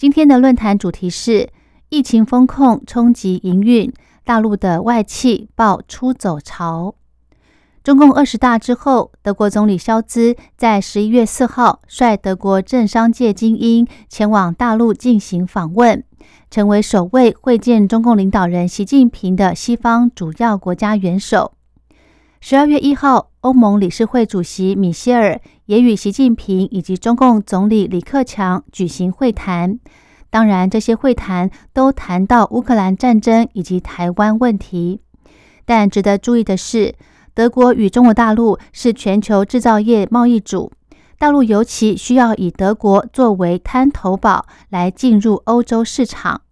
今天的论坛主题是疫情风控冲击营运，大陆的外企爆出走潮。中共二十大之后，德国总理肖兹在十一月四号率德国政商界精英前往大陆进行访问，成为首位会见中共领导人习近平的西方主要国家元首。十二月一号，欧盟理事会主席米歇尔也与习近平以及中共总理李克强举行会谈。当然，这些会谈都谈到乌克兰战争以及台湾问题。但值得注意的是，德国与中国大陆是全球制造业贸易主，大陆尤其需要以德国作为滩头堡来进入欧洲市场。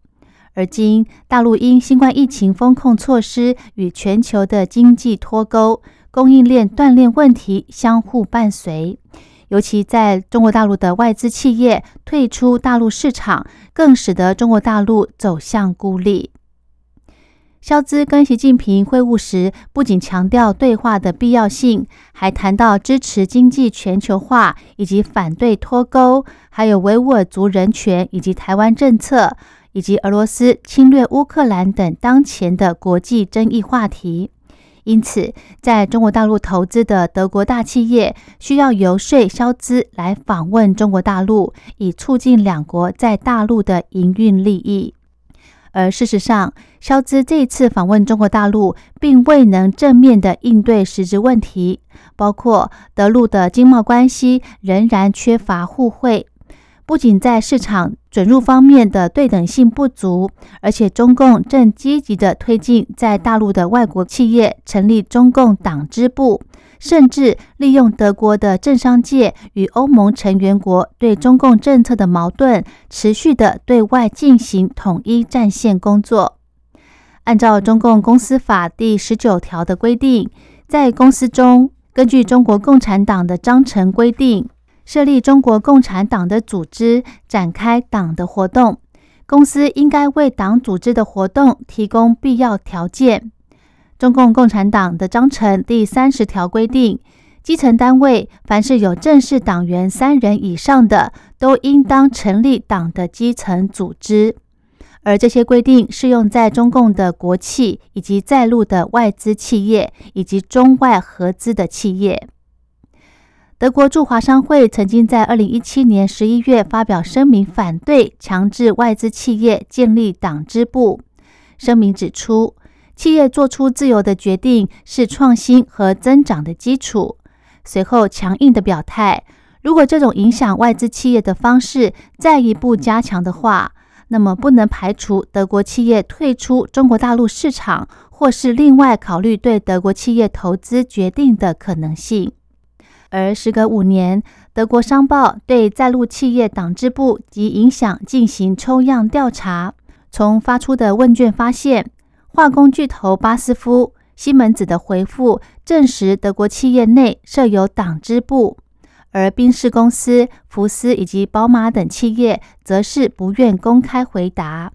而今，大陆因新冠疫情风控措施与全球的经济脱钩、供应链断裂问题相互伴随，尤其在中国大陆的外资企业退出大陆市场，更使得中国大陆走向孤立。肖兹跟习近平会晤时，不仅强调对话的必要性，还谈到支持经济全球化以及反对脱钩，还有维吾尔族人权以及台湾政策。以及俄罗斯侵略乌克兰等当前的国际争议话题，因此，在中国大陆投资的德国大企业需要游说肖兹来访问中国大陆，以促进两国在大陆的营运利益。而事实上，肖兹这次访问中国大陆，并未能正面的应对实质问题，包括德陆的经贸关系仍然缺乏互惠。不仅在市场准入方面的对等性不足，而且中共正积极的推进在大陆的外国企业成立中共党支部，甚至利用德国的政商界与欧盟成员国对中共政策的矛盾，持续的对外进行统一战线工作。按照中共公司法第十九条的规定，在公司中，根据中国共产党的章程规定。设立中国共产党的组织，展开党的活动。公司应该为党组织的活动提供必要条件。中共共产党的章程第三十条规定，基层单位凡是有正式党员三人以上的，都应当成立党的基层组织。而这些规定适用在中共的国企，以及在陆的外资企业，以及中外合资的企业。德国驻华商会曾经在二零一七年十一月发表声明，反对强制外资企业建立党支部。声明指出，企业做出自由的决定是创新和增长的基础。随后强硬的表态，如果这种影响外资企业的方式再一步加强的话，那么不能排除德国企业退出中国大陆市场，或是另外考虑对德国企业投资决定的可能性。而时隔五年，德国商报对在陆企业党支部及影响进行抽样调查，从发出的问卷发现，化工巨头巴斯夫、西门子的回复证实德国企业内设有党支部，而宾士公司、福斯以及宝马等企业则是不愿公开回答。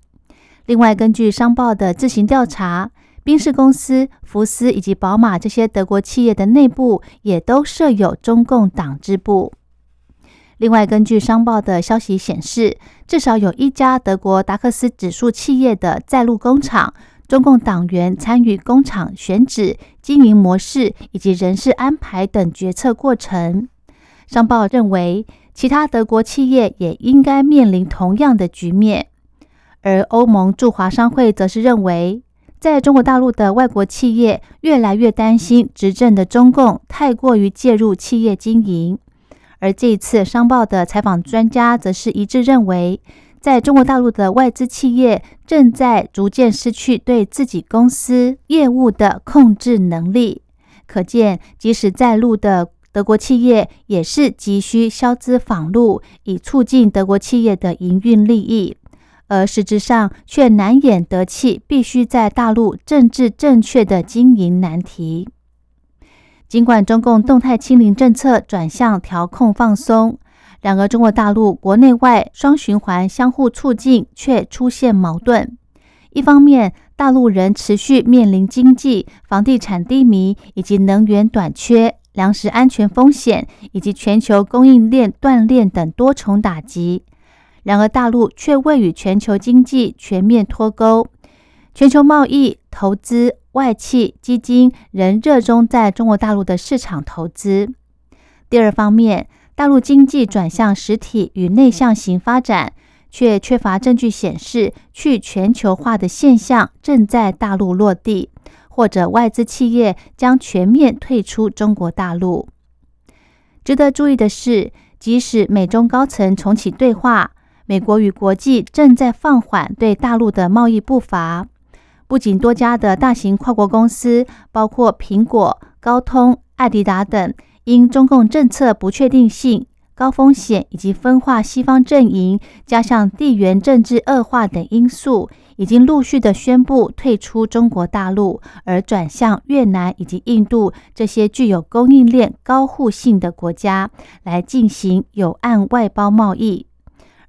另外，根据商报的自行调查。宾士公司、福斯以及宝马这些德国企业的内部也都设有中共党支部。另外，根据商报的消息显示，至少有一家德国达克斯指数企业的在陆工厂，中共党员参与工厂选址、经营模式以及人事安排等决策过程。商报认为，其他德国企业也应该面临同样的局面。而欧盟驻华商会则是认为。在中国大陆的外国企业越来越担心执政的中共太过于介入企业经营，而这一次商报的采访专家则是一致认为，在中国大陆的外资企业正在逐渐失去对自己公司业务的控制能力。可见，即使在陆的德国企业也是急需消资访陆，以促进德国企业的营运利益。而实质上却难掩得气，必须在大陆政治正确的经营难题。尽管中共动态清零政策转向调控放松，然而中国大陆国内外双循环相互促进却出现矛盾。一方面，大陆仍持续面临经济、房地产低迷以及能源短缺、粮食安全风险以及全球供应链断裂等多重打击。然而，大陆却未与全球经济全面脱钩，全球贸易、投资、外企、基金仍热衷在中国大陆的市场投资。第二方面，大陆经济转向实体与内向型发展。却缺乏证据显示去全球化的现象正在大陆落地，或者外资企业将全面退出中国大陆。值得注意的是，即使美中高层重启对话，美国与国际正在放缓对大陆的贸易步伐。不仅多家的大型跨国公司，包括苹果、高通、艾迪达等，因中共政策不确定性。高风险以及分化西方阵营，加上地缘政治恶化等因素，已经陆续的宣布退出中国大陆，而转向越南以及印度这些具有供应链高互性的国家来进行有岸外包贸易。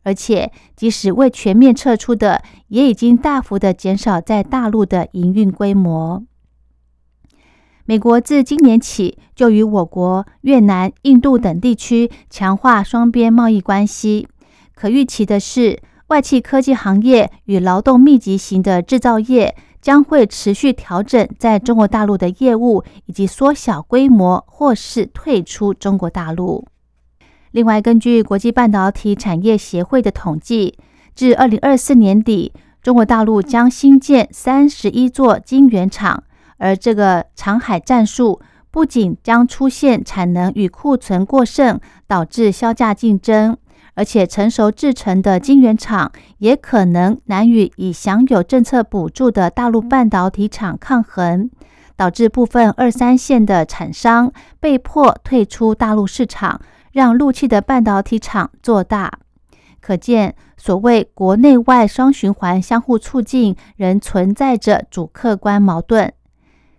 而且，即使未全面撤出的，也已经大幅的减少在大陆的营运规模。美国自今年起就与我国、越南、印度等地区强化双边贸易关系。可预期的是，外企科技行业与劳动密集型的制造业将会持续调整在中国大陆的业务，以及缩小规模或是退出中国大陆。另外，根据国际半导体产业协会的统计，至二零二四年底，中国大陆将新建三十一座晶圆厂。而这个长海战术不仅将出现产能与库存过剩，导致销价竞争，而且成熟制成的晶圆厂也可能难与已享有政策补助的大陆半导体厂抗衡，导致部分二三线的厂商被迫退出大陆市场，让陆气的半导体厂做大。可见，所谓国内外双循环相互促进，仍存在着主客观矛盾。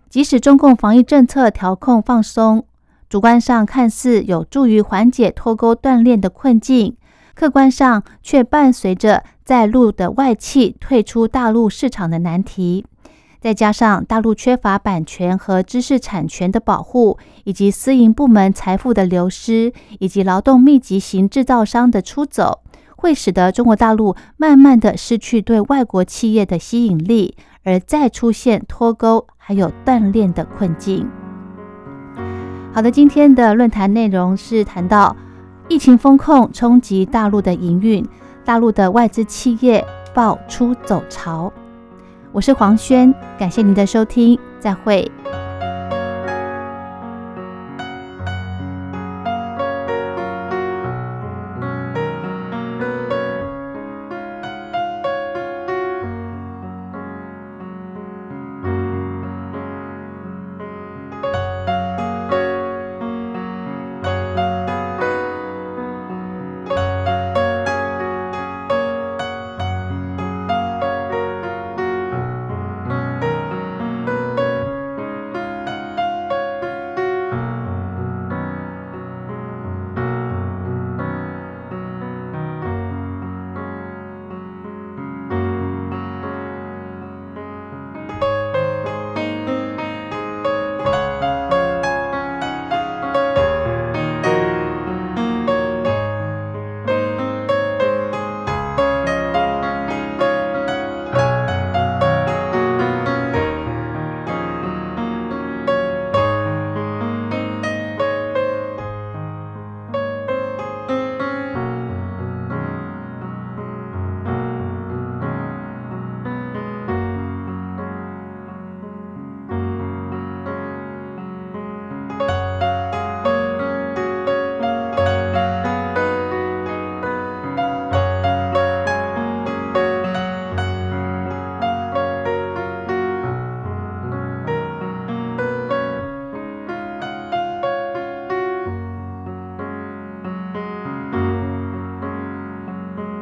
即使中共防疫政策调控放松，主观上看似有助于缓解脱钩断裂的困境，客观上却伴随着在陆的外企退出大陆市场的难题。再加上大陆缺乏版权和知识产权的保护，以及私营部门财富的流失，以及劳动密集型制造商的出走，会使得中国大陆慢慢的失去对外国企业的吸引力。而再出现脱钩还有断链的困境。好的，今天的论坛内容是谈到疫情风控冲击大陆的营运，大陆的外资企业爆出走潮。我是黄轩，感谢您的收听，再会。